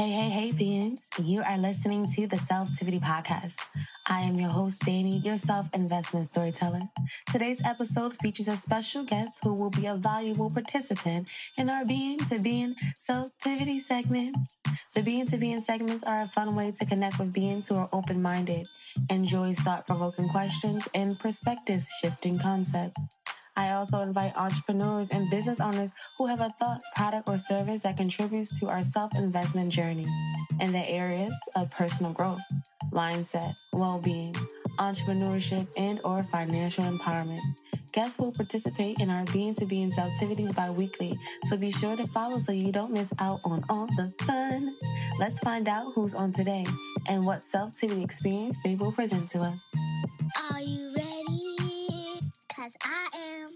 Hey, hey, hey, beings. You are listening to the Selftivity Podcast. I am your host, Danny, your self investment storyteller. Today's episode features a special guest who will be a valuable participant in our Being to Being Selftivity segments. The Being to Being segments are a fun way to connect with beings who are open minded, enjoys thought provoking questions, and perspective shifting concepts. I also invite entrepreneurs and business owners who have a thought, product, or service that contributes to our self investment journey in the areas of personal growth, mindset, well being, entrepreneurship, and or financial empowerment. Guests will participate in our Being to Being activities bi-weekly, so be sure to follow so you don't miss out on all the fun. Let's find out who's on today and what self-tivity experience they will present to us. Are you I am.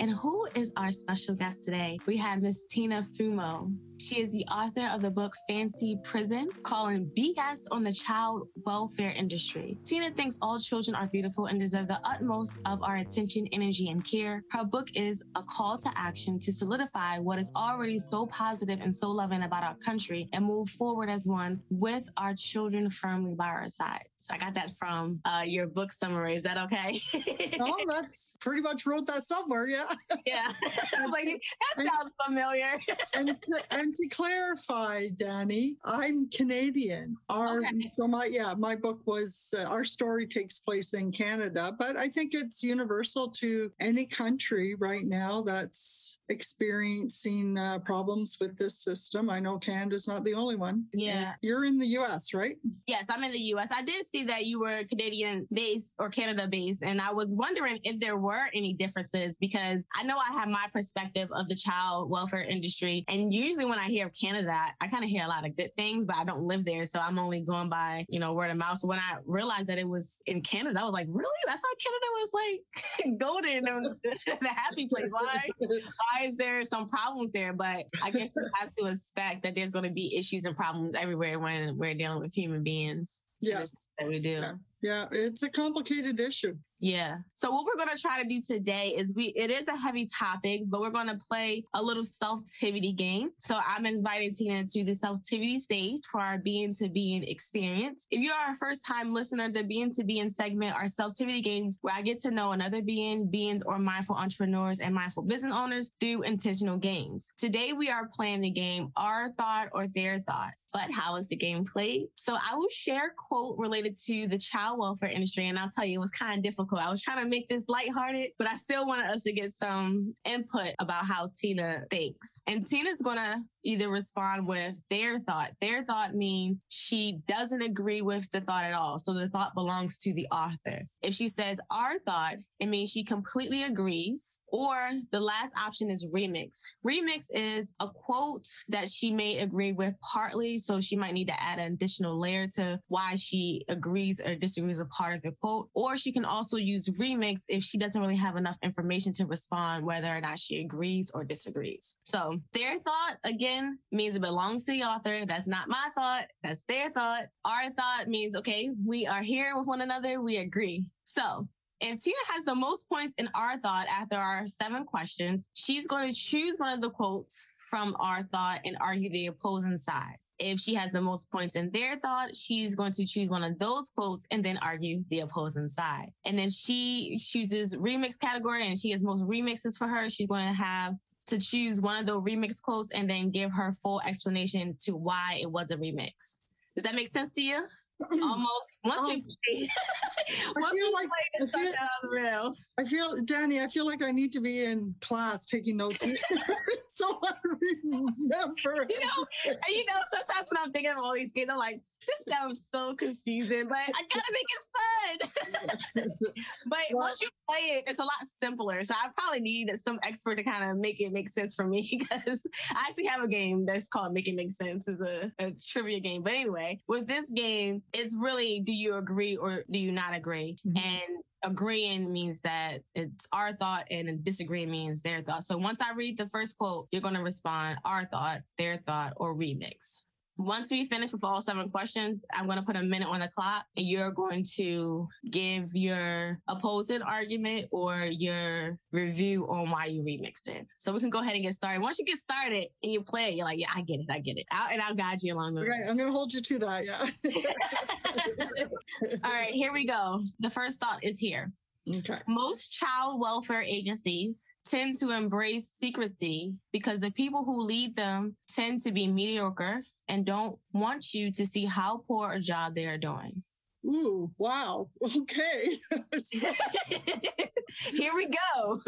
And who is our special guest today? We have Miss Tina Fumo. She is the author of the book Fancy Prison, calling BS on the child welfare industry. Tina thinks all children are beautiful and deserve the utmost of our attention, energy, and care. Her book is a call to action to solidify what is already so positive and so loving about our country and move forward as one with our children firmly by our sides. I got that from uh, your book summary. Is that okay? oh, that's pretty much wrote that somewhere. Yeah. Yeah. I was like, that sounds familiar. and, to, and to clarify, Danny, I'm Canadian. Our okay. so my yeah, my book was uh, our story takes place in Canada, but I think it's universal to any country right now that's experiencing uh, problems with this system. I know Canada's not the only one. Yeah. You're in the US, right? Yes, I'm in the US. I did see that you were Canadian based or Canada based and I was wondering if there were any differences because I know I have my perspective of the child welfare industry. And usually when I hear of Canada, I kind of hear a lot of good things, but I don't live there. So I'm only going by, you know, word of mouth. So when I realized that it was in Canada, I was like, really? I thought Canada was like golden and the happy place. Why, why is there some problems there? But I guess you have to expect that there's going to be issues and problems everywhere when we're dealing with human beings. Yes. That we do. Yeah. Yeah, it's a complicated issue. Yeah. So what we're going to try to do today is we it is a heavy topic, but we're going to play a little self-tivity game. So I'm inviting Tina to the self-tivity stage for our being to being experience. If you're a first time listener, the being to being segment are self-tivity games where I get to know another being, beings or mindful entrepreneurs and mindful business owners through intentional games. Today we are playing the game our thought or their thought but how is the game played? So I will share a quote related to the child welfare industry, and I'll tell you it was kind of difficult difficult. I was trying to make this lighthearted, but I still wanted us to get some input about how Tina thinks. And Tina's going to either respond with their thought. Their thought means she doesn't agree with the thought at all. So the thought belongs to the author. If she says our thought, it means she completely agrees. Or the last option is remix. Remix is a quote that she may agree with partly. So she might need to add an additional layer to why she agrees or disagrees with part of the quote. Or she can also use remix if she doesn't really have enough information to respond whether or not she agrees or disagrees. So their thought, again, means it belongs to the author. That's not my thought. That's their thought. Our thought means, okay, we are here with one another. We agree. So if Tina has the most points in our thought after our seven questions, she's going to choose one of the quotes from our thought and argue the opposing side. If she has the most points in their thought, she's going to choose one of those quotes and then argue the opposing side. And if she chooses remix category and she has most remixes for her, she's going to have to choose one of the remix quotes and then give her full explanation to why it was a remix. Does that make sense to you? Almost. Once um, we once we like, play I feel, down the rail. I feel, Danny, I feel like I need to be in class taking notes so I remember. You know, you know, sometimes when I'm thinking of all these games, I'm like, this sounds so confusing, but I gotta make it fun. but well, once you play it, it's a lot simpler. So I probably need some expert to kind of make it make sense for me because I actually have a game that's called Make It Make Sense. It's a, a trivia game. But anyway, with this game, it's really do you agree or do you not agree? Mm-hmm. And agreeing means that it's our thought and disagreeing means their thought. So once I read the first quote, you're going to respond our thought, their thought, or remix. Once we finish with all seven questions, I'm going to put a minute on the clock and you're going to give your opposing argument or your review on why you remixed it. So we can go ahead and get started. Once you get started and you play it, you're like, yeah, I get it. I get it. I'll, and I'll guide you along the way. Right. I'm going to hold you to that. Yeah. all right. Here we go. The first thought is here. Okay. Most child welfare agencies tend to embrace secrecy because the people who lead them tend to be mediocre and don't want you to see how poor a job they are doing. Ooh, wow. Okay. Here we go.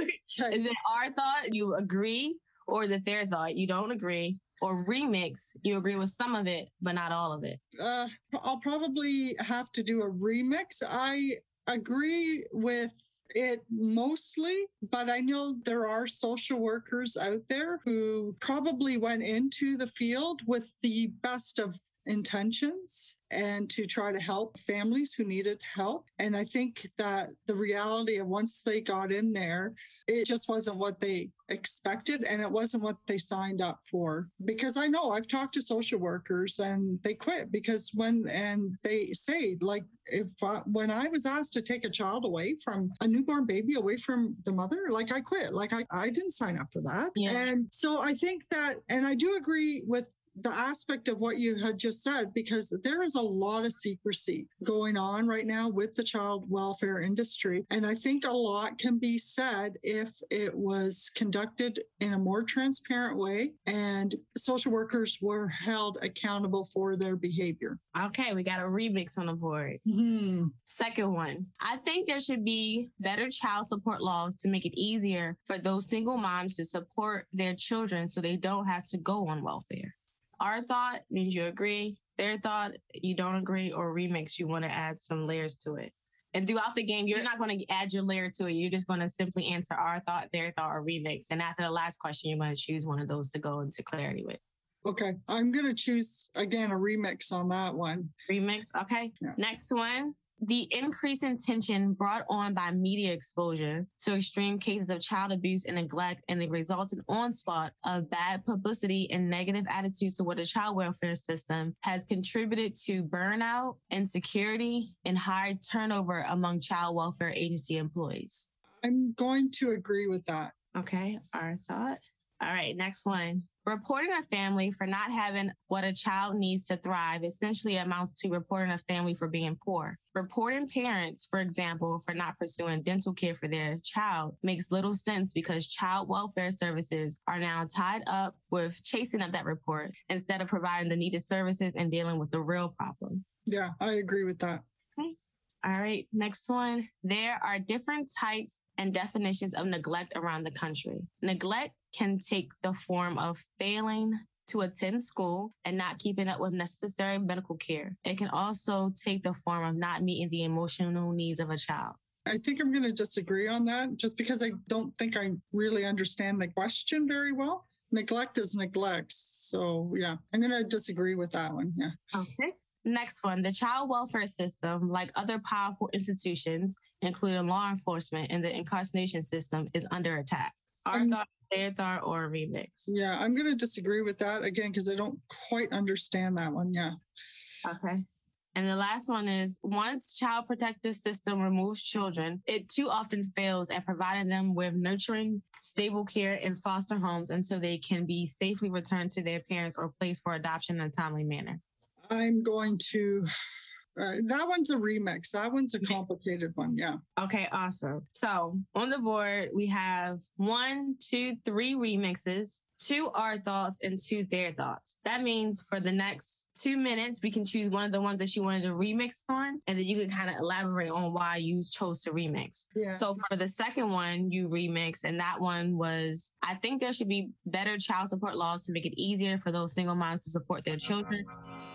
Is it our thought? You agree? Or is it their thought? You don't agree? Or remix, you agree with some of it, but not all of it. Uh, I'll probably have to do a remix. I agree with it mostly, but I know there are social workers out there who probably went into the field with the best of intentions and to try to help families who needed help. And I think that the reality of once they got in there, it just wasn't what they expected and it wasn't what they signed up for. Because i know i've talked to social workers and they quit because when and they say like if I, when i was asked to take a child away from a newborn baby away from the mother like i quit. Like i, I didn't sign up for that. Yeah. and so i think that and i do agree with the aspect of what you had just said because there is a lot of secrecy going on right now with the child welfare industry and i think a lot can be said if it was conducted in a more transparent way and social workers were held accountable for their behavior Okay, we got a remix on the board. Hmm. Second one, I think there should be better child support laws to make it easier for those single moms to support their children so they don't have to go on welfare. Our thought means you agree, their thought, you don't agree, or remix, you want to add some layers to it. And throughout the game, you're not going to add your layer to it. You're just going to simply answer our thought, their thought, or remix. And after the last question, you're going to choose one of those to go into clarity with. okay i'm going to choose again a remix on that one Remix. Okay. Yeah. Next one. The increase in tension brought on by media exposure to extreme cases of child abuse and neglect and the resultant onslaught of bad publicity and negative attitudes toward the child welfare system has contributed to burnout, insecurity, and high turnover among child welfare agency employees. i'm going to agree with that Okay, our thought. All right, next one. Reporting a family for not having what a child needs to thrive essentially amounts to reporting a family for being poor. Reporting parents, for example, for not pursuing dental care for their child makes little sense because child welfare services are now tied up with chasing up that report instead of providing the needed services and dealing with the real problem. yeah i agree with that All right, next one. There are different types and definitions of neglect around the country. Neglect can take the form of failing to attend school and not keeping up with necessary medical care. It can also take the form of not meeting the emotional needs of a child. I think I'm going to disagree on that just because I don't think I really understand the question very well. Neglect is neglect. So, yeah, I'm going to disagree with that one. Yeah. Okay. Next one, the child welfare system, like other powerful institutions, including law enforcement and the incarceration system, is under attack. Our Um, thought, thought, or remix. Yeah, I'm going to disagree with that again because I don't quite understand that one. Yeah. Okay. And the last one is once child protective system removes children, it too often fails at providing them with nurturing, stable care in foster homes until they can be safely returned to their parents or placed for adoption in a timely manner. I'm going to, uh, that one's a remix. That one's a complicated one. Yeah. Okay, awesome. So on the board, we have one, two, three remixes, two our thoughts, and two their thoughts. That means for the next two minutes, we can choose one of the ones that you wanted to remix on, and then you can kind of elaborate on why you chose to remix. Yeah. So for the second one, you remix, and that one was I think there should be better child support laws to make it easier for those single moms to support their children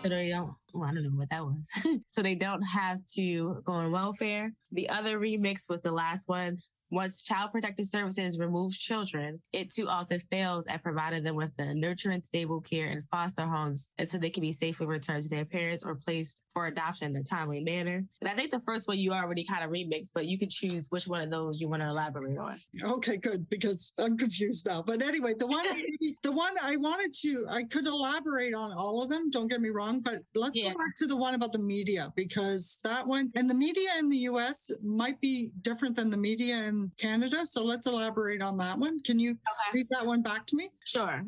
so they don't well, I don't know what that was. so they don't have to go on welfare. The other remix was the last one. Once Child Protective Services removes children, it too often fails at providing them with the nurturing, stable care in foster homes until they can be safely returned to their parents or placed for adoption in a timely manner. And I think the first one you already kind of remixed, but you could choose which one of those you want to elaborate on. Okay, good, because I'm confused now. But anyway, the one the one I wanted to I could elaborate on all of them, don't get me wrong, but let's Yeah. go back to the one about the media because that one and the media in the US might be different than the media in Canada. So let's elaborate on that one. Can you Okay. read that one back to me? Sure.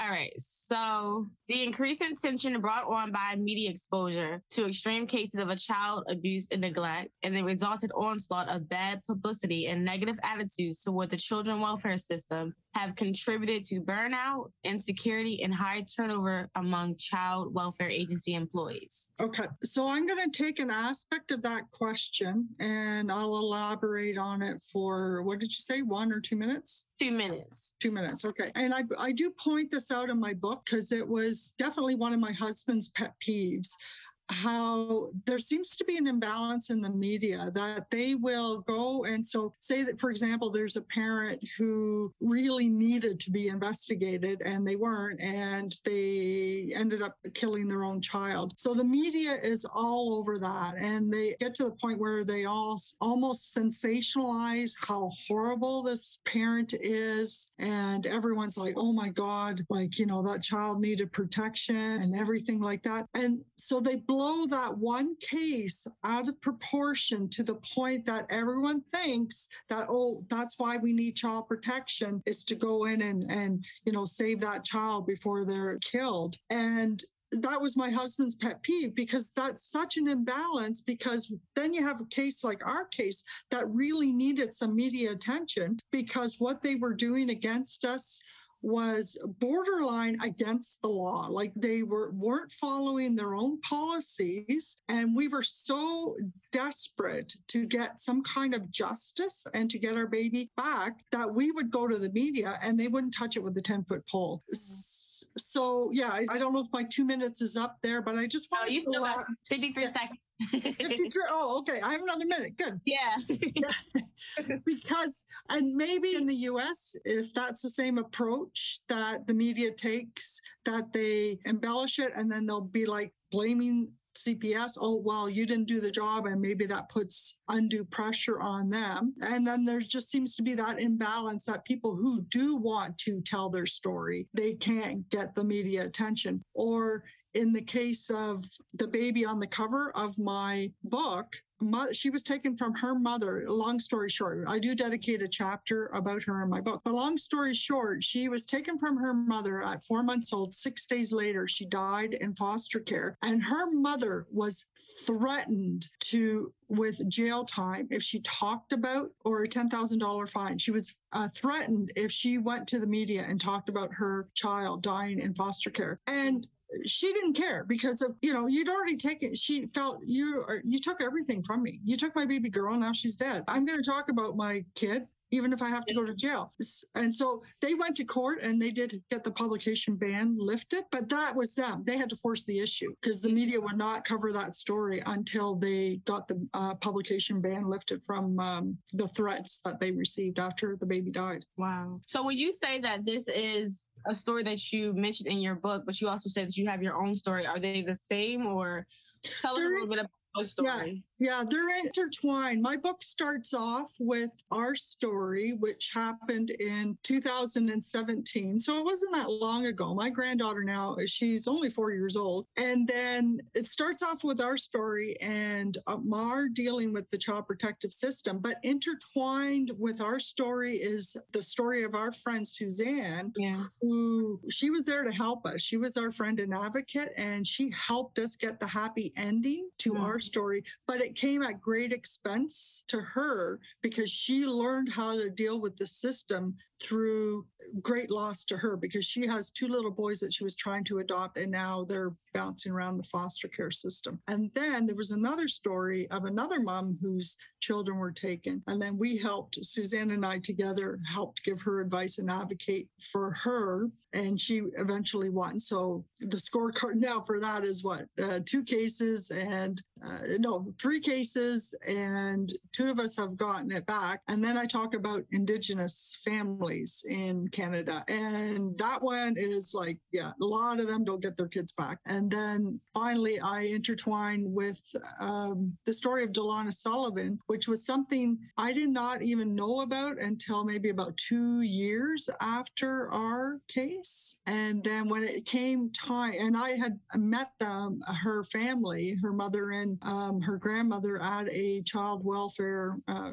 All right. So the increasing tension brought on by media exposure to extreme cases of a child abuse and neglect, and the resultant onslaught of bad publicity and negative attitudes toward the children welfare system have contributed to burnout, insecurity, and high turnover among child welfare agency employees. Okay, so I'm going to take an aspect of that question and I'll elaborate on it for what did you say, one or two minutes? Two minutes. Two minutes, okay. And I, I do point this out in my book because it was definitely one of my husband's pet peeves. How there seems to be an imbalance in the media that they will go and so say that, for example, there's a parent who really needed to be investigated and they weren't, and they ended up killing their own child. So the media is all over that, and they get to the point where they all almost sensationalize how horrible this parent is, and everyone's like, "Oh my God!" Like you know that child needed protection and everything like that, and so they blow that one case out of proportion to the point that everyone thinks that oh that's why we need child protection is to go in and and you know save that child before they're killed. And that was my husband's pet peeve because that's such an imbalance because then you have a case like our case that really needed some media attention because what they were doing against us was borderline against the law like they were weren't following their own policies and we were so desperate to get some kind of justice and to get our baby back that we would go to the media and they wouldn't touch it with a 10 foot pole mm-hmm. so yeah I, I don't know if my two minutes is up there but i just Oh, wanted you to still got elab- 53 Yeah. seconds. 53 oh okay. I have another minute. Good. Yeah. because and maybe in the US if that's the same approach that the media takes that they embellish it and then they'll be like blaming CPS oh well you didn't do the job and maybe that puts undue pressure on them. And then there just seems to be that imbalance that people who do want to tell their story they can't get the media attention. Or in the case of the baby on the cover of my book, she was taken from her mother. Long story short, I do dedicate a chapter about her in my book. But long story short, she was taken from her mother at four months old. Six days later, she died in foster care. And her mother was threatened to with jail time if she talked about or a $10,000 fine. She was uh, threatened if she went to the media and talked about her child dying in foster care. And she didn't care because of you know you'd already taken she felt you you took everything from me. You took my baby girl now she's dead. I'm going to talk about my kid even if i have to go to jail. And so they went to court and they did get the publication ban lifted but that was them. They had to force the issue because the media would not cover that story until they got the uh, publication ban lifted from um, the threats that they received after the baby died. Wow. So when you say that this is a story that you mentioned in your book, but you also said that you have your own story, are they the same or tell us a little bit about your story? Yeah, they're intertwined. My book starts off with our story, which happened in 2017. So it wasn't that long ago. My granddaughter now, she's only four years old. And then it starts off with our story and Mar dealing with the child protective system. But intertwined with our story is the story of our friend Suzanne, Yeah. who she was there to help us. She was our friend and advocate, and she helped us get the happy ending to Hmm. our story. But it came at great expense to her because she learned how to deal with the system through great loss to her because she has two little boys that she was trying to adopt and now they're bouncing around the foster care system. And then there was another story of another mom whose children were taken. And then we helped, Suzanne and I together helped give her advice and advocate for her. And she eventually won. So the scorecard now for that is what? Uh, two cases and uh, no, three cases, and two of us have gotten it back. And then I talk about Indigenous families in Canada. And that one is like, yeah, a lot of them don't get their kids back. And then finally, I intertwine with um, the story of Delana Sullivan, which was something I did not even know about until maybe about two years after our case. And then when it came time, and I had met them, her family, her mother and um, her grandmother at a child welfare uh,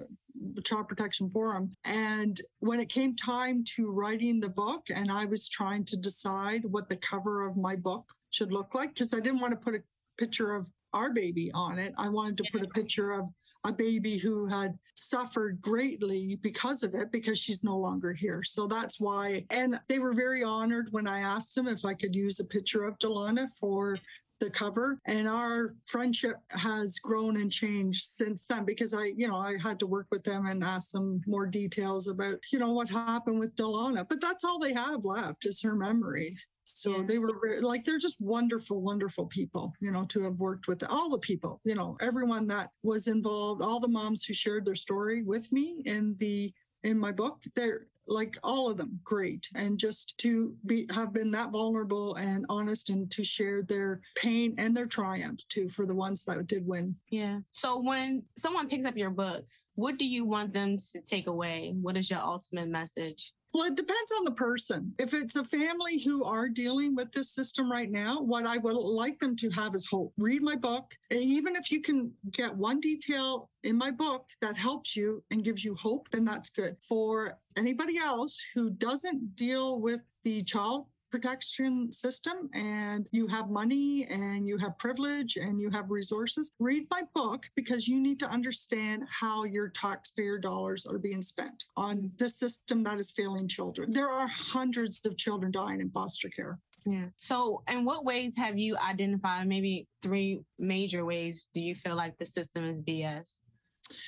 child protection forum. And when it came time to writing the book, and I was trying to decide what the cover of my book should look like, because I didn't want to put a picture of our baby on it. I wanted to put a picture of a baby who had suffered greatly because of it because she's no longer here. So that's why. And they were very honored when I asked them if I could use a picture of Delana for the cover and our friendship has grown and changed since then because I, you know, I had to work with them and ask them more details about, you know, what happened with Delana. But that's all they have left is her memory. So they were like, they're just wonderful, wonderful people, you know, to have worked with all the people, you know, everyone that was involved, all the moms who shared their story with me in the in my book. They're like all of them great. And just to be have been that vulnerable and honest and to share their pain and their triumph too for the ones that did win. Yeah. So when someone picks up your book what do you want them to take away? What is your ultimate message well, it depends on the person. If it's a family who are dealing with this system right now, what I would like them to have is hope. Read my book. And even if you can get one detail in my book that helps you and gives you hope, then that's good. For anybody else who doesn't deal with the child protection system and you have money and you have privilege and you have resources, read my book because you need to understand how your taxpayer dollars are being spent on this system that is failing children. There are hundreds of children dying in foster care. Yeah. So, in what ways have you identified? Maybe three major ways do you feel like the system is BS?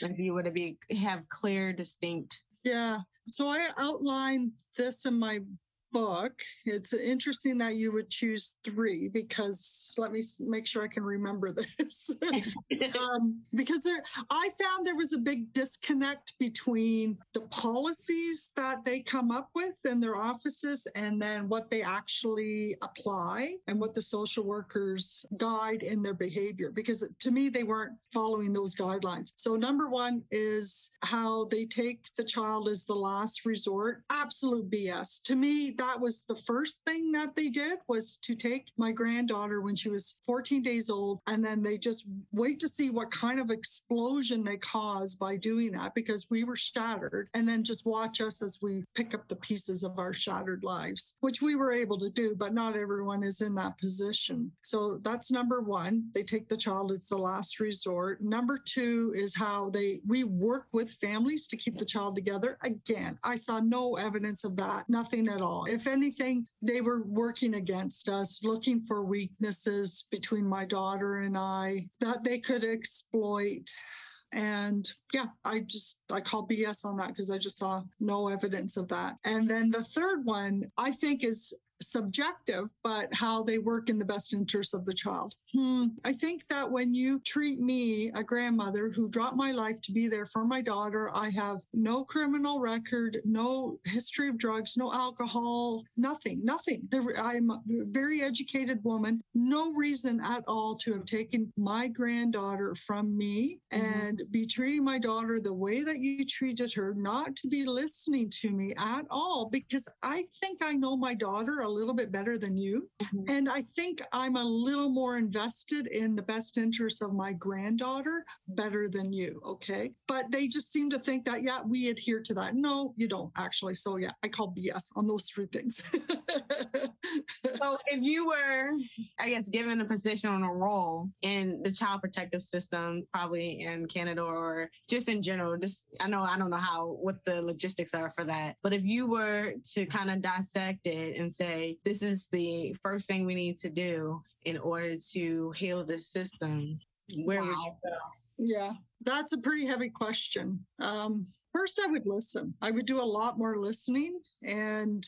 If you were to be have clear, distinct. Yeah. So I outlined this in my book. It's interesting that you would choose three because let me make sure I can remember this. um, because there, I found there was a big disconnect between the policies that they come up with in their offices and then what they actually apply and what the social workers guide in their behavior. Because to me, they weren't following those guidelines. So, number one is how they take the child as the last resort. Absolute BS. To me, that was the first thing that they did was to take my granddaughter when she was 14 days old and then they just wait to see what kind of explosion they cause by doing that because we were shattered and then just watch us as we pick up the pieces of our shattered lives which we were able to do but not everyone is in that position. So that's number one they take the child as the last resort. Number two is how they we work with families to keep the child together. Again i saw no evidence of that nothing at all if anything, they were working against us, looking for weaknesses between my daughter and I that they could exploit. And yeah, I just, I call BS on that because I just saw no evidence of that. And then the third one, I think is subjective, but how they work in the best interest of the child. Hmm. I think that when you treat me, a grandmother who dropped my life to be there for my daughter, I have no criminal record, no history of drugs, no alcohol, nothing, nothing. I'm a very educated woman, no reason at all to have taken my granddaughter from me mm-hmm. and be treating my daughter the way that you treated her, not to be listening to me at all, because I think I know my daughter a little bit better than you. Mhm. And I think I'm a little more invested in the best interests of my granddaughter better than you. Okay. But they just seem to think that, yeah, we adhere to that. No, you don't actually. So, yeah, I call BS on those three things. So if you were, I guess, given a position on a role in the child protective system, probably in Canada or just in general, just I know I don't know how what the logistics are for that. But if you were to kind of dissect it and say, this is the first thing we need to do in order to heal this system, where would you go? Yeah, that's a pretty heavy question. Um, first, I would listen. I would do a lot more listening. And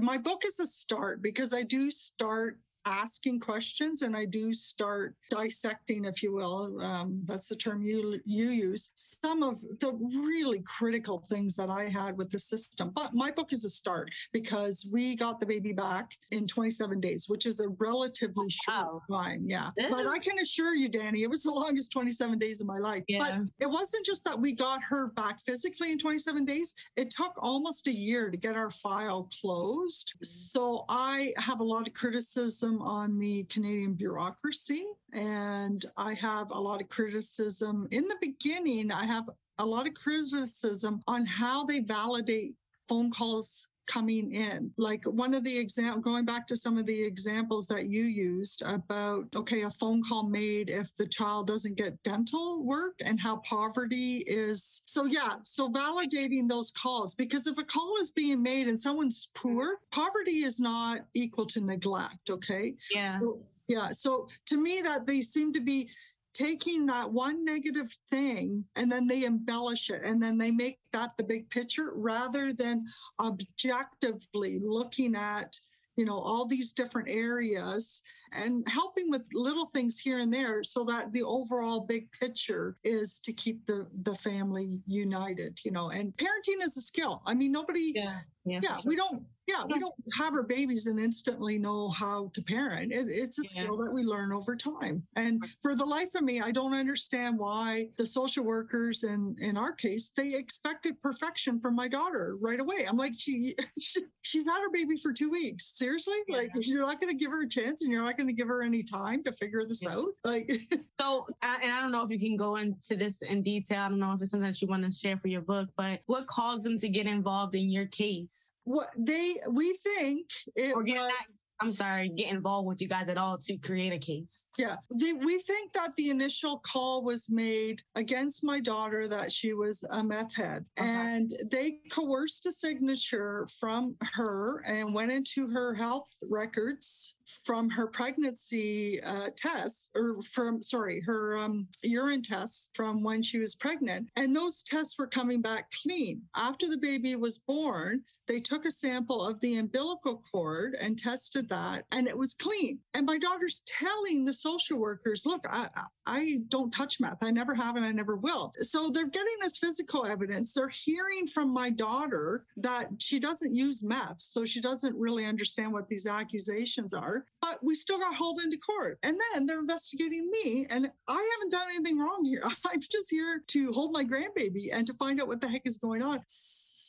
my book is a start because I do start asking questions and I do start dissecting, if you will. Um, that's the term you you use. Some of the really critical things that I had with the system. But my book is a start because we got the baby back in 27 days, which is a relatively short Wow. time. Yeah. That But I can assure you, Danny, it was the longest 27 days of my life. Yeah. But it wasn't just that we got her back physically in 27 days. It took almost a year to get our file closed. So I have a lot of criticism on the Canadian bureaucracy. And I have a lot of criticism in the beginning. I have a lot of criticism on how they validate phone calls coming in. Like one of the exam going back to some of the examples that you used about okay, a phone call made if the child doesn't get dental work and how poverty is so yeah, so validating those calls because if a call is being made and someone's poor, poverty is not equal to neglect, okay? Yeah. So, yeah. So to me, that they seem to be taking that one negative thing and then they embellish it and then they make that the big picture rather than objectively looking at you know all these different areas and helping with little things here and there so that the overall big picture is to keep the the family united you know and parenting is a skill i mean nobody Yeah. Yeah. yeah for we don't yeah we don't have our babies and instantly know how to parent it, it's a Yeah. skill that we learn over time and for the life of me i don't understand why the social workers in in our case they expected perfection from my daughter right away i'm like she, she she's had her baby for two weeks seriously Yeah. like you're not going to give her a chance and you're not going to give her any time to figure this Yeah. out like So, and I don't know if you can go into this in detail. I don't know if it's something that you want to share for your book, but what caused them to get involved in your case? What they we think it Or get was not- I'm sorry, get involved with you guys at all to create a case. Yeah, the, we think that the initial call was made against my daughter that she was a meth head, Okay. and they coerced a signature from her and went into her health records from her pregnancy uh, tests, or from sorry, her um, urine tests from when she was pregnant, and those tests were coming back clean. After the baby was born, they took a sample of the umbilical cord and tested that, and it was clean. And my daughter's telling the social workers, "Look, I, I don't touch meth. I never have, and I never will." So they're getting this physical evidence. They're hearing from my daughter that she doesn't use meth, so she doesn't really understand what these accusations are. But we still got hauled into court, and then they're investigating me, and I haven't done anything wrong here. I'm just here to hold my grandbaby and to find out what the heck is going on.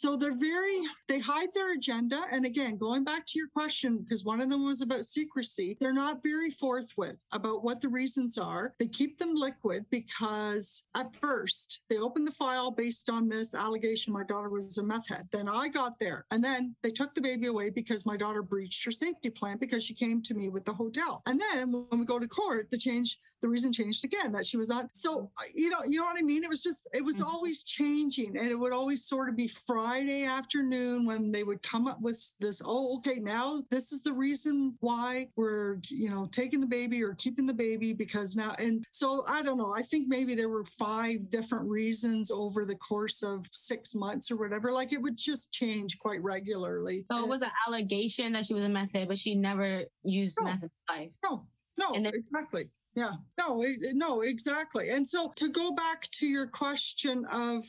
So they're very, they hide their agenda. And again, going back to your question, because one of them was about secrecy, they're not very forthwith about what the reasons are. They keep them liquid because at first they opened the file based on this allegation my daughter was a meth head. Then I got there and then they took the baby away because my daughter breached her safety plan because she came to me with the hotel. And then when we go to court, the change the reason changed again that she was on. So uh, you know, you know what I mean? It was just it was Mhm. always changing, and it would always sort of be Friday afternoon when they would come up with this. Oh, okay, now this is the reason why we're you know taking the baby or keeping the baby because now. And so I don't know. I think maybe there were five different reasons over the course of six months or whatever. Like it would just change quite regularly. So it was an allegation that she was a meth head, but she never used No. meth in life. No, no, then- exactly. Yeah, no, no, exactly. And so to go back to your question of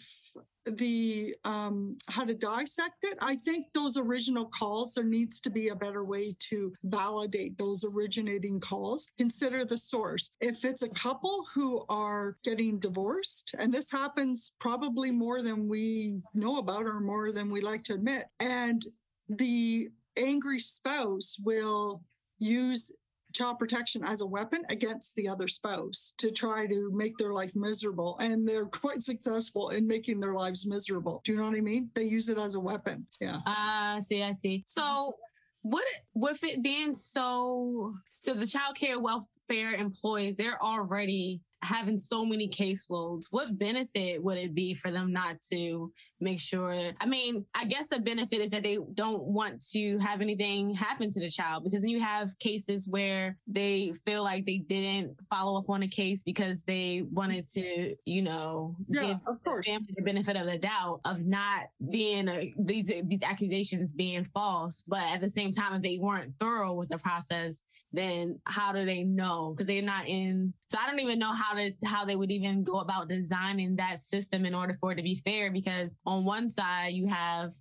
the um how to dissect it i think those original calls there needs to be a better way to validate those originating calls. Consider the source. If it's a couple who are getting divorced and this happens probably more than we know about or more than we like to admit and the angry spouse will use child protection as a weapon against the other spouse to try to make their life miserable. And they're quite successful in making their lives miserable. Do you know what I mean? They use it as a weapon. Yeah. Ah, see, I see. So what with it being so so the child care welfare employees, they're already having so many caseloads, what benefit would it be for them not to make sure? I mean, I guess the benefit is that they don't want to have anything happen to the child because then you have cases where they feel like they didn't follow up on a case because they wanted to, you know, yeah, of course. the benefit of the doubt of not being a, these these accusations being false, but at the same time, if they weren't thorough with the process, then how do they know? Because they're not in. So I don't even know how to how they would even go about designing that system in order for it to be fair. Because on one side you have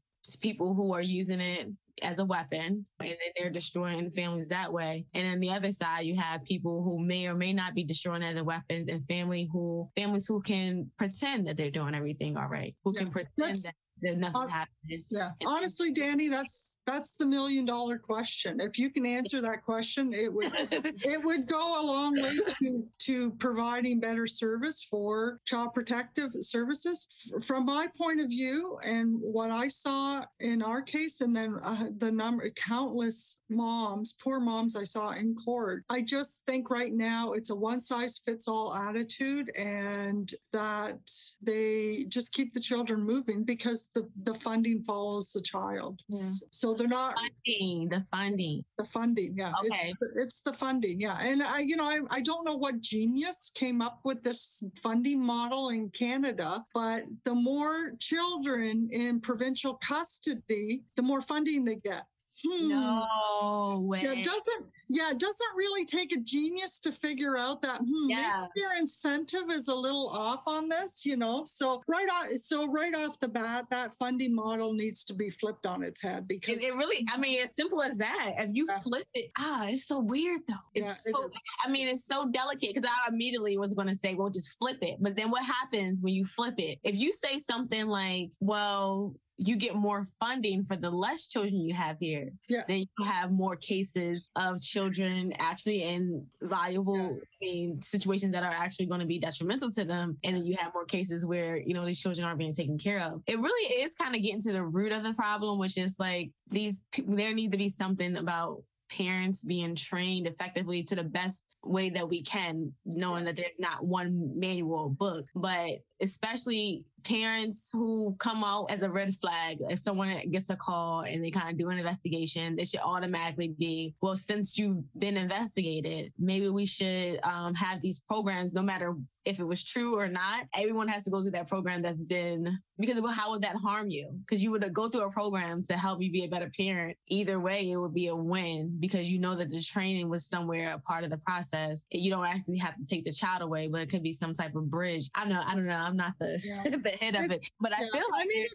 people who are using it as a weapon and then they're destroying families that way. And on the other side, you have people who may or may not be destroying as a weapon and family who families who can pretend that they're doing everything all right, who yeah, can pretend that nothing uh, happening. Yeah. Honestly, Danny, that's that's the million dollar question. If you can answer that question, it would it would go a long way to, to providing better service for child protective services. From my point of view, and what I saw in our case, and then uh, the number countless moms, poor moms I saw in court, I just think right now it's a one size fits all attitude, and that they just keep the children moving because the the funding follows the child. Yeah. So they're not funding the funding. The funding, yeah. Okay. It's, it's, the funding, yeah. And I, you know, I, I don't know what genius came up with this funding model in Canada, but the more children in provincial custody, the more funding they get. Hmm. No way. Yeah, it doesn't yeah, it doesn't really take a genius to figure out that hmm, yeah. maybe their incentive is a little off on this, you know. So right off so right off the bat, that funding model needs to be flipped on its head because it, it really I mean as simple as that. If you yeah. flip it, ah, it's so weird though. It's yeah, so it I mean it's so delicate because I immediately was gonna say, well, just flip it. But then what happens when you flip it? If you say something like, well, you get more funding for the less children you have here. Yeah. Then you have more cases of children actually in valuable yeah. I mean, situations that are actually going to be detrimental to them. And then you have more cases where, you know, these children aren't being taken care of. It really is kind of getting to the root of the problem, which is like these, there need to be something about parents being trained effectively to the best way that we can, knowing that there's not one manual book, but especially parents who come out as a red flag. If someone gets a call and they kind of do an investigation, they should automatically be, well, since you've been investigated, maybe we should um, have these programs, no matter if it was true or not. Everyone has to go through that program that's been, because how would that harm you? Because you would go through a program to help you be a better parent. Either way, it would be a win because you know that the training was somewhere a part of the process. You don't actually have to take the child away, but it could be some type of bridge. I don't know. I don't know. I'm not the, yeah. the head of it's, it, but yeah. I feel like I mean,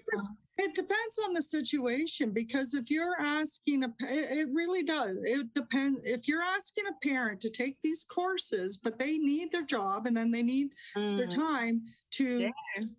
it depends on the situation because if you're asking a, it really does. It depends. If you're asking a parent to take these courses, but they need their job and then they need mm. their time, to yeah.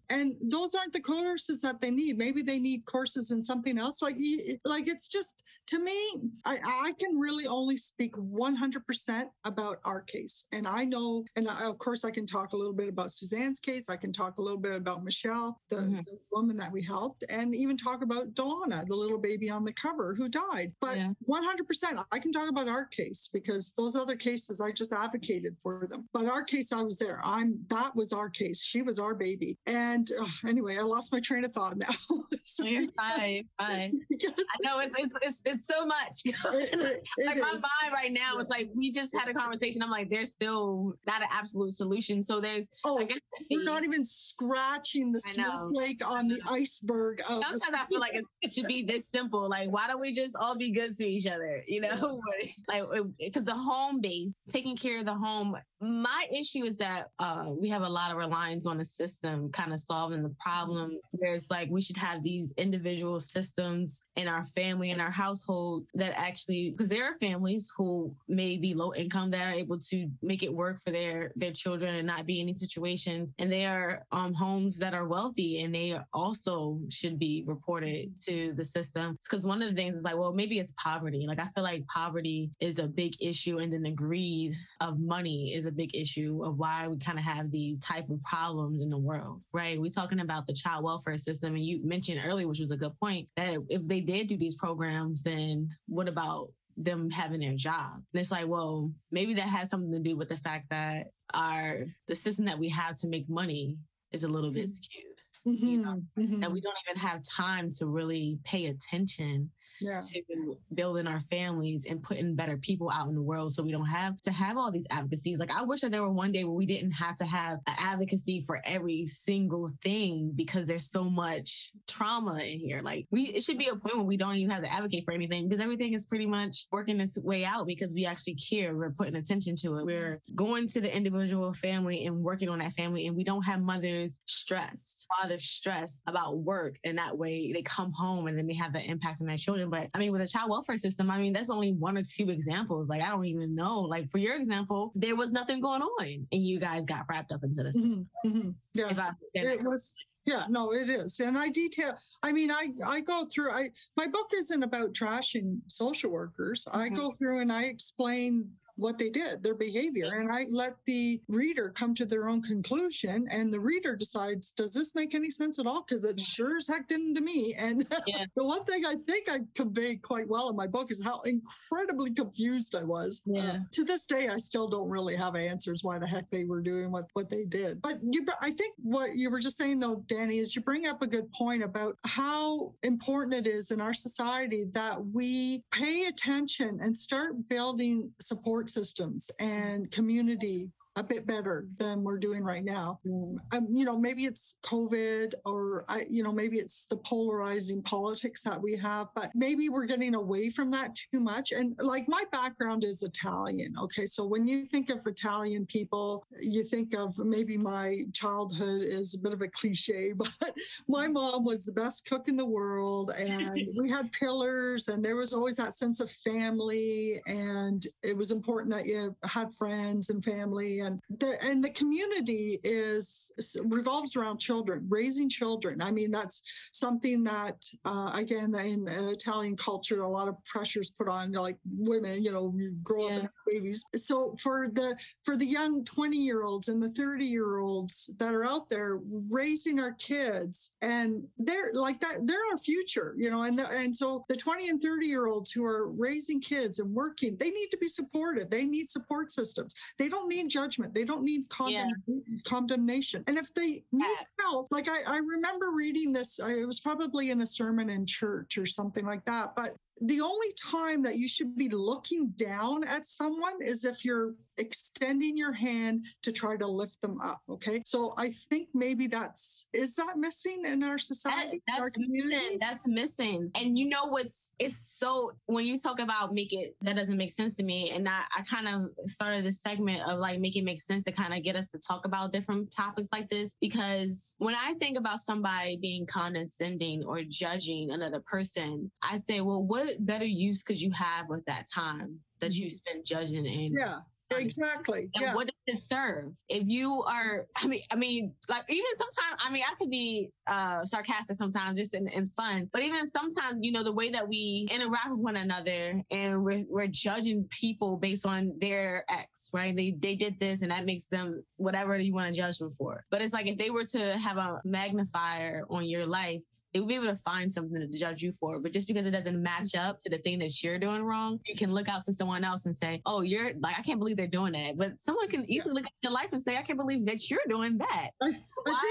and those aren't the courses that they need. Maybe they need courses in something else. Like like it's just to me i i can really only speak 100% about our case. And i know and I, of course i can talk a little bit about suzanne's case. I can talk a little bit about michelle the, mm-hmm. the woman that we helped and even talk about delana the little baby on the cover who died. But yeah. 100% i can talk about our case because those other cases i just advocated for them. But our case i was there. I'm that was our case. She was our baby. And uh, anyway, I lost my train of thought now. so, You're fine, fine. I know it's, it's, it's, it's so much. It, it, like my mind right now yeah. is like, we just had a conversation. I'm like, there's still not an absolute solution. So there's, oh, I guess we're not even scratching the snowflake on the iceberg. Sometimes I feel like it should be this simple. Like, why don't we just all be good to each other? You know, like, because the home base, taking care of the home. My issue is that uh, we have a lot of reliance on the system kind of solving the problem where it's like we should have these individual systems in our family and our household that actually because there are families who may be low income that are able to make it work for their their children and not be in any situations and they are um, homes that are wealthy and they also should be reported to the system. Because one of the things is like, well, maybe it's poverty. Like I feel like poverty is a big issue, and then the greed of money is a big issue of why we kind of have these type of problems in the world, right? We're talking about the child welfare system, and you mentioned earlier, which was a good point, that if they did do these programs, then what about them having their job. And it's like, well, maybe that has something to do with the fact that our the system that we have to make money is a little bit skewed. Mm-hmm. You know, mm-hmm. that we don't even have time to really pay attention yeah. to building our families and putting better people out in the world so we don't have to have all these advocacies. Like I wish that there were one day where we didn't have to have an advocacy for every single thing because there's so much trauma in here. Like we it should be a point where we don't even have to advocate for anything because everything is pretty much working its way out because we actually care. We're putting attention to it. We're going to the individual family and working on that family and we don't have mothers stressed, fathers stressed about work and that way they come home and then they have that impact on their children but I mean, with a child welfare system, I mean, that's only one or two examples. Like, I don't even know. Like, for your example, there was nothing going on and you guys got wrapped up into the system. Mm-hmm. mm-hmm. Yeah. it was. Yeah, no, it is. And I detail, I mean, I, I go through, I, my book isn't about trashing social workers. Mm-hmm. I go through and I explain what they did, their behavior. And I let the reader come to their own conclusion. And the reader decides, does this make any sense at all? Because it sure as heck didn't to me. And yeah. the one thing I think I conveyed quite well in my book is how incredibly confused I was. Yeah. Uh, to this day, I still don't really have answers why the heck they were doing what, what they did. But you, I think what you were just saying, though, Danny, is you bring up a good point about how important it is in our society that we pay attention and start building support systems and community a bit better than we're doing right now. Mm. Um, you know, maybe it's COVID or, I, you know, maybe it's the polarizing politics that we have, but maybe we're getting away from that too much. And like my background is Italian. Okay. So when you think of Italian people, you think of maybe my childhood is a bit of a cliche, but my mom was the best cook in the world. And we had pillars and there was always that sense of family. And it was important that you had friends and family. And and the and the community is revolves around children raising children. I mean that's something that uh, again in, in, italian culture a lot of pressures put on like women you know grow yeah. up babies. So for the for the young 20 year olds and the 30 year olds that are out there raising our kids and they're like that they're our future you know and the, and so the 20 and 30 year olds who are raising kids and working they need to be supported. They need support systems. They don't need judgment judgment. They don't need condemn- yeah. condemnation. And if they need help, like I, I remember reading this, I, it was probably in a sermon in church or something like that. But the only time that you should be looking down at someone is if you're extending your hand to try to lift them up. Okay. So I think maybe that's, is that missing in our society? That, that's, our missing, that's missing. And you know what's, it's so, when you talk about make it, that doesn't make sense to me. And I, I kind of started this segment of like make it make sense to kind of get us to talk about different topics like this. Because when I think about somebody being condescending or judging another person, I say, well, what better use could you have with that time that you mm-hmm. spend judging and yeah Exactly. And yeah. what does it serve? If you are, I mean, I mean, like even sometimes, I mean, I could be uh sarcastic sometimes just in, in fun, but even sometimes, you know, the way that we interact with one another and we're, we're judging people based on their ex, right? They, they did this and that makes them whatever you want to judge them for. But it's like if they were to have a magnifier on your life, they will be able to find something to judge you for. But just because it doesn't match up to the thing that you're doing wrong, you can look out to someone else and say, "Oh, you're like I can't believe they're doing that." But someone can easily yeah. look at your life and say, "I can't believe that you're doing that." I, I,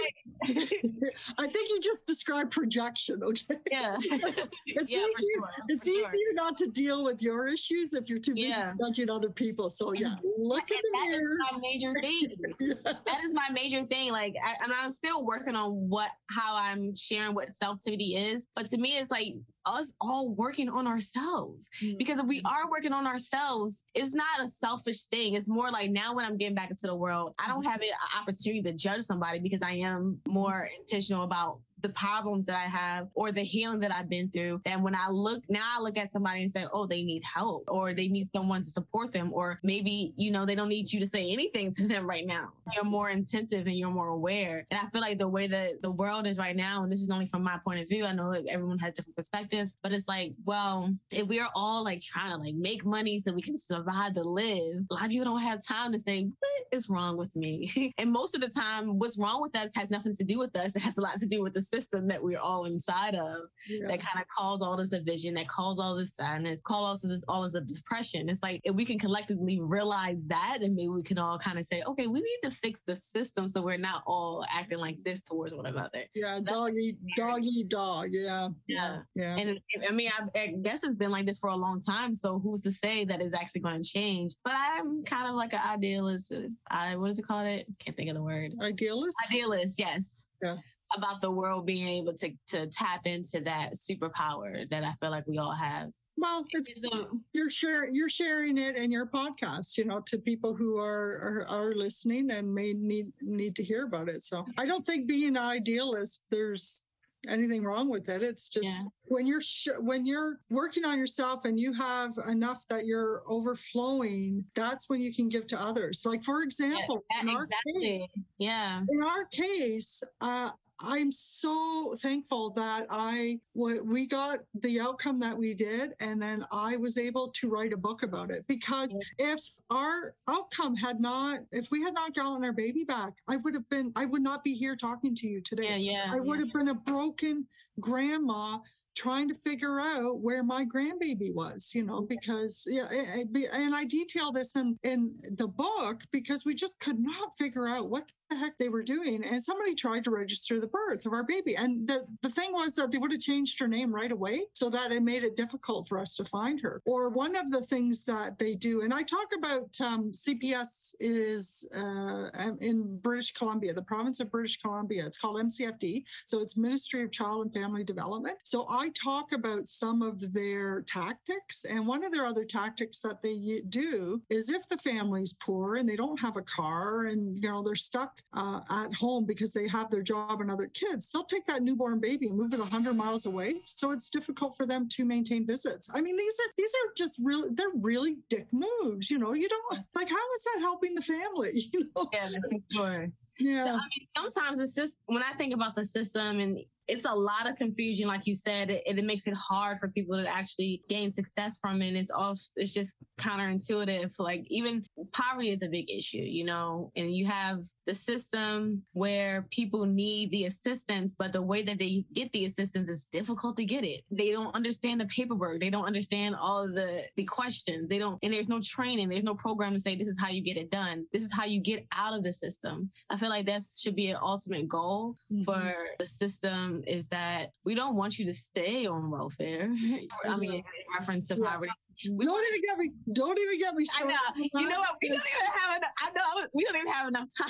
think, I think, you just described projection. Okay. Yeah. it's yeah, easier. Sure, it's easier sure. not to deal with your issues if you're too busy yeah. judging other people. So yeah, look at the that mirror. my major thing. yeah. That is my major thing. Like, I, and I'm still working on what how I'm sharing what self self-tivity is. But to me, it's like us all working on ourselves. Mm-hmm. Because if we are working on ourselves, it's not a selfish thing. It's more like now when I'm getting back into the world, I don't mm-hmm. have an opportunity to judge somebody because I am more intentional about the problems that I have or the healing that I've been through. That when I look now, I look at somebody and say, oh, they need help or they need someone to support them, or maybe, you know, they don't need you to say anything to them right now. You're more attentive and you're more aware. And I feel like the way that the world is right now, and this is only from my point of view, I know like everyone has different perspectives, but it's like, well, if we're all like trying to like make money so we can survive to live, a lot of people don't have time to say, what is wrong with me? and most of the time, what's wrong with us has nothing to do with us. It has a lot to do with the system that we're all inside of yeah. that kind of cause all this division, that cause all this sadness, cause all this, all this depression. It's like if we can collectively realize that, then maybe we can all kind of say, okay, we need to fix the system so we're not all acting like this towards one another. Yeah, doggy, doggy, dog dog. Yeah. Yeah. Yeah. And I mean, I, I guess it's been like this for a long time. So who's to say that is actually going to change? But I'm kind of like an idealist. I, what is it called? It can't think of the word. Idealist? Idealist, yes. Yeah about the world being able to to tap into that superpower that I feel like we all have. Well, it's you're sharing you're sharing it in your podcast, you know, to people who are, are, are listening and may need need to hear about it. So I don't think being an idealist, there's anything wrong with it. It's just yeah. when you're sh- when you're working on yourself and you have enough that you're overflowing, that's when you can give to others. Like for example, yeah, in exactly. our case, yeah, in our case, uh, I'm so thankful that I we got the outcome that we did, and then I was able to write a book about it. Because if our outcome had not, if we had not gotten our baby back, I would have been, I would not be here talking to you today. Yeah, yeah. I would yeah. have been a broken grandma trying to figure out where my grandbaby was, you know, because yeah, eh, eh, and I detail this in in the book because we just could not figure out what the heck they were doing. And somebody tried to register the birth of our baby. And the, the thing was that they would have changed her name right away so that it made it difficult for us to find her. Or one of the things that they do, and I talk about um, CPS is uh, in British Columbia, the province of British Columbia. It's called MCFD. So it's Ministry of Child and Family Development. So I talk about some of their tactics. And one of their other tactics that they do is if the family's poor and they don't have a car and, you know, they're stuck uh, at home because they have their job and other kids, they'll take that newborn baby and move it 100 miles away. So it's difficult for them to maintain visits. I mean, these are these are just really they're really dick moves. You know, you don't like how is that helping the family? You know? Yeah, sure. Yeah. So, I mean, sometimes it's just when I think about the system and it's a lot of confusion, like you said, it, it makes it hard for people to actually gain success from it. It's all it's just counterintuitive. Like even poverty is a big issue, you know, and you have the system where people need the assistance, but the way that they get the assistance is difficult to get it. They don't understand the paperwork. They don't understand all the the questions. They don't, and there's no training. There's no program to say this is how you get it done. This is how you get out of the system. I feel like that should be an ultimate goal mm-hmm. for the system is that we don't want you to stay on welfare. I mean, in reference to yeah. poverty. We don't even get me. Don't even get me started. I know. You know what? We don't even have enough. I know. We don't even have enough time.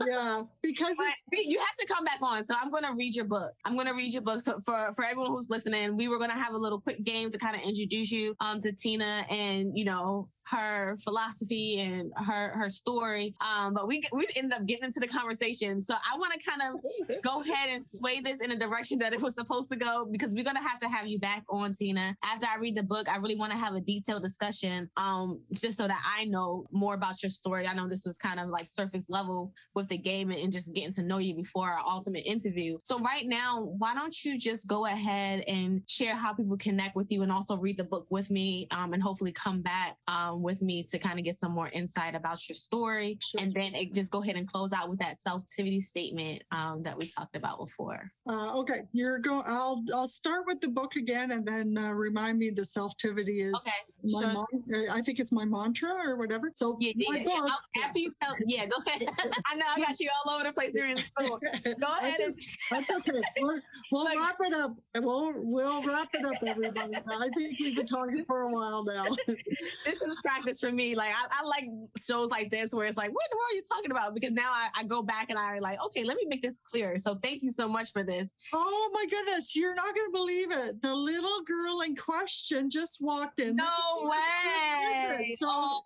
yeah, because you have to come back on. So I'm going to read your book. I'm going to read your book. So for for everyone who's listening, we were going to have a little quick game to kind of introduce you um to Tina and you know her philosophy and her her story. Um, but we we ended up getting into the conversation. So I want to kind of go ahead and sway this in a direction that it was supposed to go because we're gonna have to have you back on, Tina. After I read the book, I really want to have a detailed discussion, um, just so that I know more about your story. I know this was kind of like surface level with the game and, and just getting to know you before our ultimate interview. So right now, why don't you just go ahead and share how people connect with you and also read the book with me um, and hopefully come back um, um, with me to kind of get some more insight about your story. Sure. And then it, just go ahead and close out with that self-tivity statement um, that we talked about before. Uh, okay, you're going. I'll I'll start with the book again, and then uh, remind me the self-tivity is okay. my sure. mon- I think it's my mantra or whatever. So yeah, yeah, book, after you tell, yeah, go ahead. I know I got you all over the place here in school. Go ahead. Think, that's okay. we will like, wrap it up. We'll we'll wrap it up, everybody. I think we've been talking for a while now. this is practice for me. Like I, I, like shows like this where it's like, what the world are you talking about? Because now I, I go back and I like, okay, let me make this clear. So thank you so much for this. Oh my goodness, you're not gonna believe it. The little girl in question just walked in. No way. So,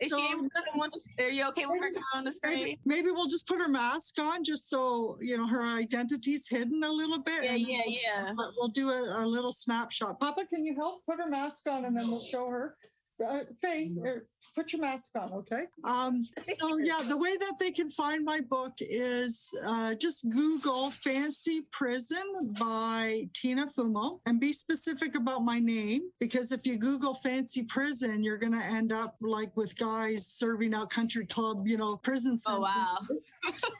is so- she able to come on the, are you okay with her coming on the screen? maybe, maybe we'll just put her mask on just so you know her identity's hidden a little bit. Yeah, yeah, yeah. But we'll do a, a little snapshot. Papa, can you help put her mask on and then we'll show her? Uh, Faye, er, put your mask on, okay? Um, so yeah, the way that they can find my book is uh, just Google Fancy Prison by Tina Fumo and be specific about my name because if you Google Fancy Prison, you're going to end up like with guys serving out country club, you know, prison Oh, wow. sentences. Find it.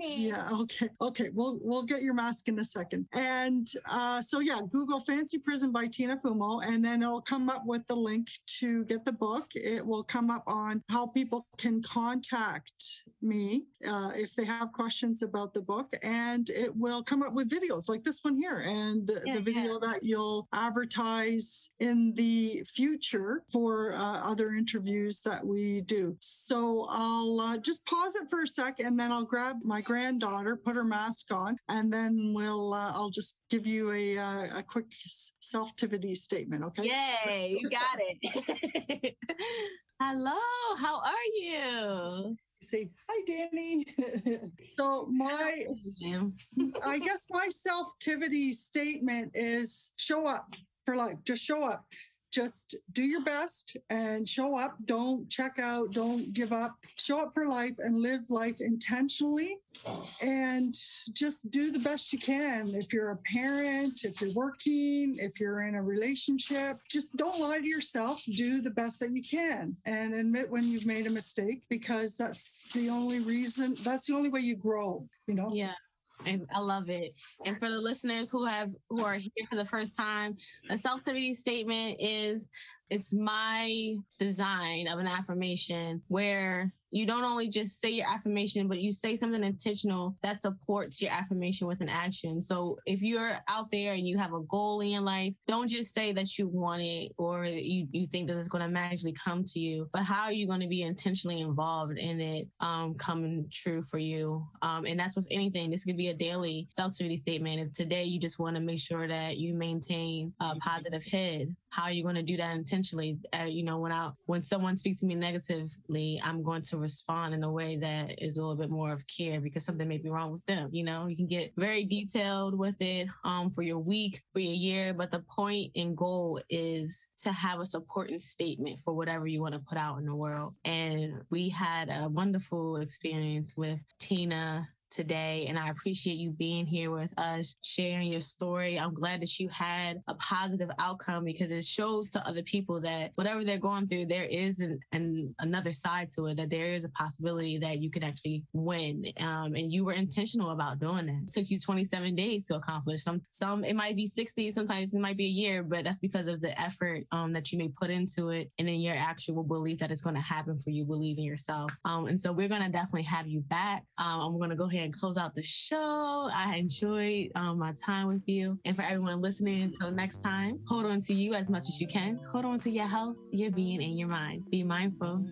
Yeah. Okay. Okay. We'll we'll get your mask in a second. And uh, so yeah, Google "Fancy Prison" by Tina Fumo, and then it'll come up with the link to get the book. It will come up on how people can contact me uh, if they have questions about the book, and it will come up with videos like this one here, and the, Yeah, the video that you'll advertise in the future for uh, other interviews that we do. So I'll uh, just pause it for a sec, and then I'll grab my granddaughter, put her mask on, and then we'll uh, I'll just give you a uh, a quick self-tivity statement. Okay. Yay, you got it. Hello, how are you? Say hi, Danny. so my I guess my self-tivity statement is show up for life. Just show up. Just do your best and show up. Don't check out. Don't give up. Show up for life and live life intentionally and just do the best you can. If you're a parent, if you're working, if you're in a relationship, just don't lie to yourself. Do the best that you can and admit when you've made a mistake because that's the only reason, that's the only way you grow, you know? Yeah. And I love it. And for the listeners who have who are here for the first time, a self-tivity statement is it's my design of an affirmation where you don't only just say your affirmation, but you say something intentional that supports your affirmation with an action. So if you're out there and you have a goal in your life, don't just say that you want it or you, you think that it's going to magically come to you, but how are you going to be intentionally involved in it um, coming true for you? Um, and that's with anything. This could be a daily self-tivity statement. If today you just want to make sure that you maintain a positive head, how are you going to do that intentionally? Uh, you know, when I when someone speaks to me negatively, I'm going to respond in a way that is a little bit more of care because something may be wrong with them. You know, you can get very detailed with it um, for your week, for your year, but the point and goal is to have a supporting statement for whatever you want to put out in the world. And we had a wonderful experience with Tina today and I appreciate you being here with us, sharing your story. I'm glad that you had a positive outcome because it shows to other people that whatever they're going through, there is an, an another side to it, that there is a possibility that you can actually win. Um, and you were intentional about doing that. It took you 27 days to accomplish. Some some it might be 60, sometimes it might be a year, but that's because of the effort um, that you may put into it and in your actual belief that it's going to happen for you, believe in yourself. Um, and so we're going to definitely have you back. Um, I'm going to go ahead and close out the show. I enjoyed um, my time with you. And for everyone listening, until next time, hold on to you as much as you can. Hold on to your health, your being, and your mind. Be mindful.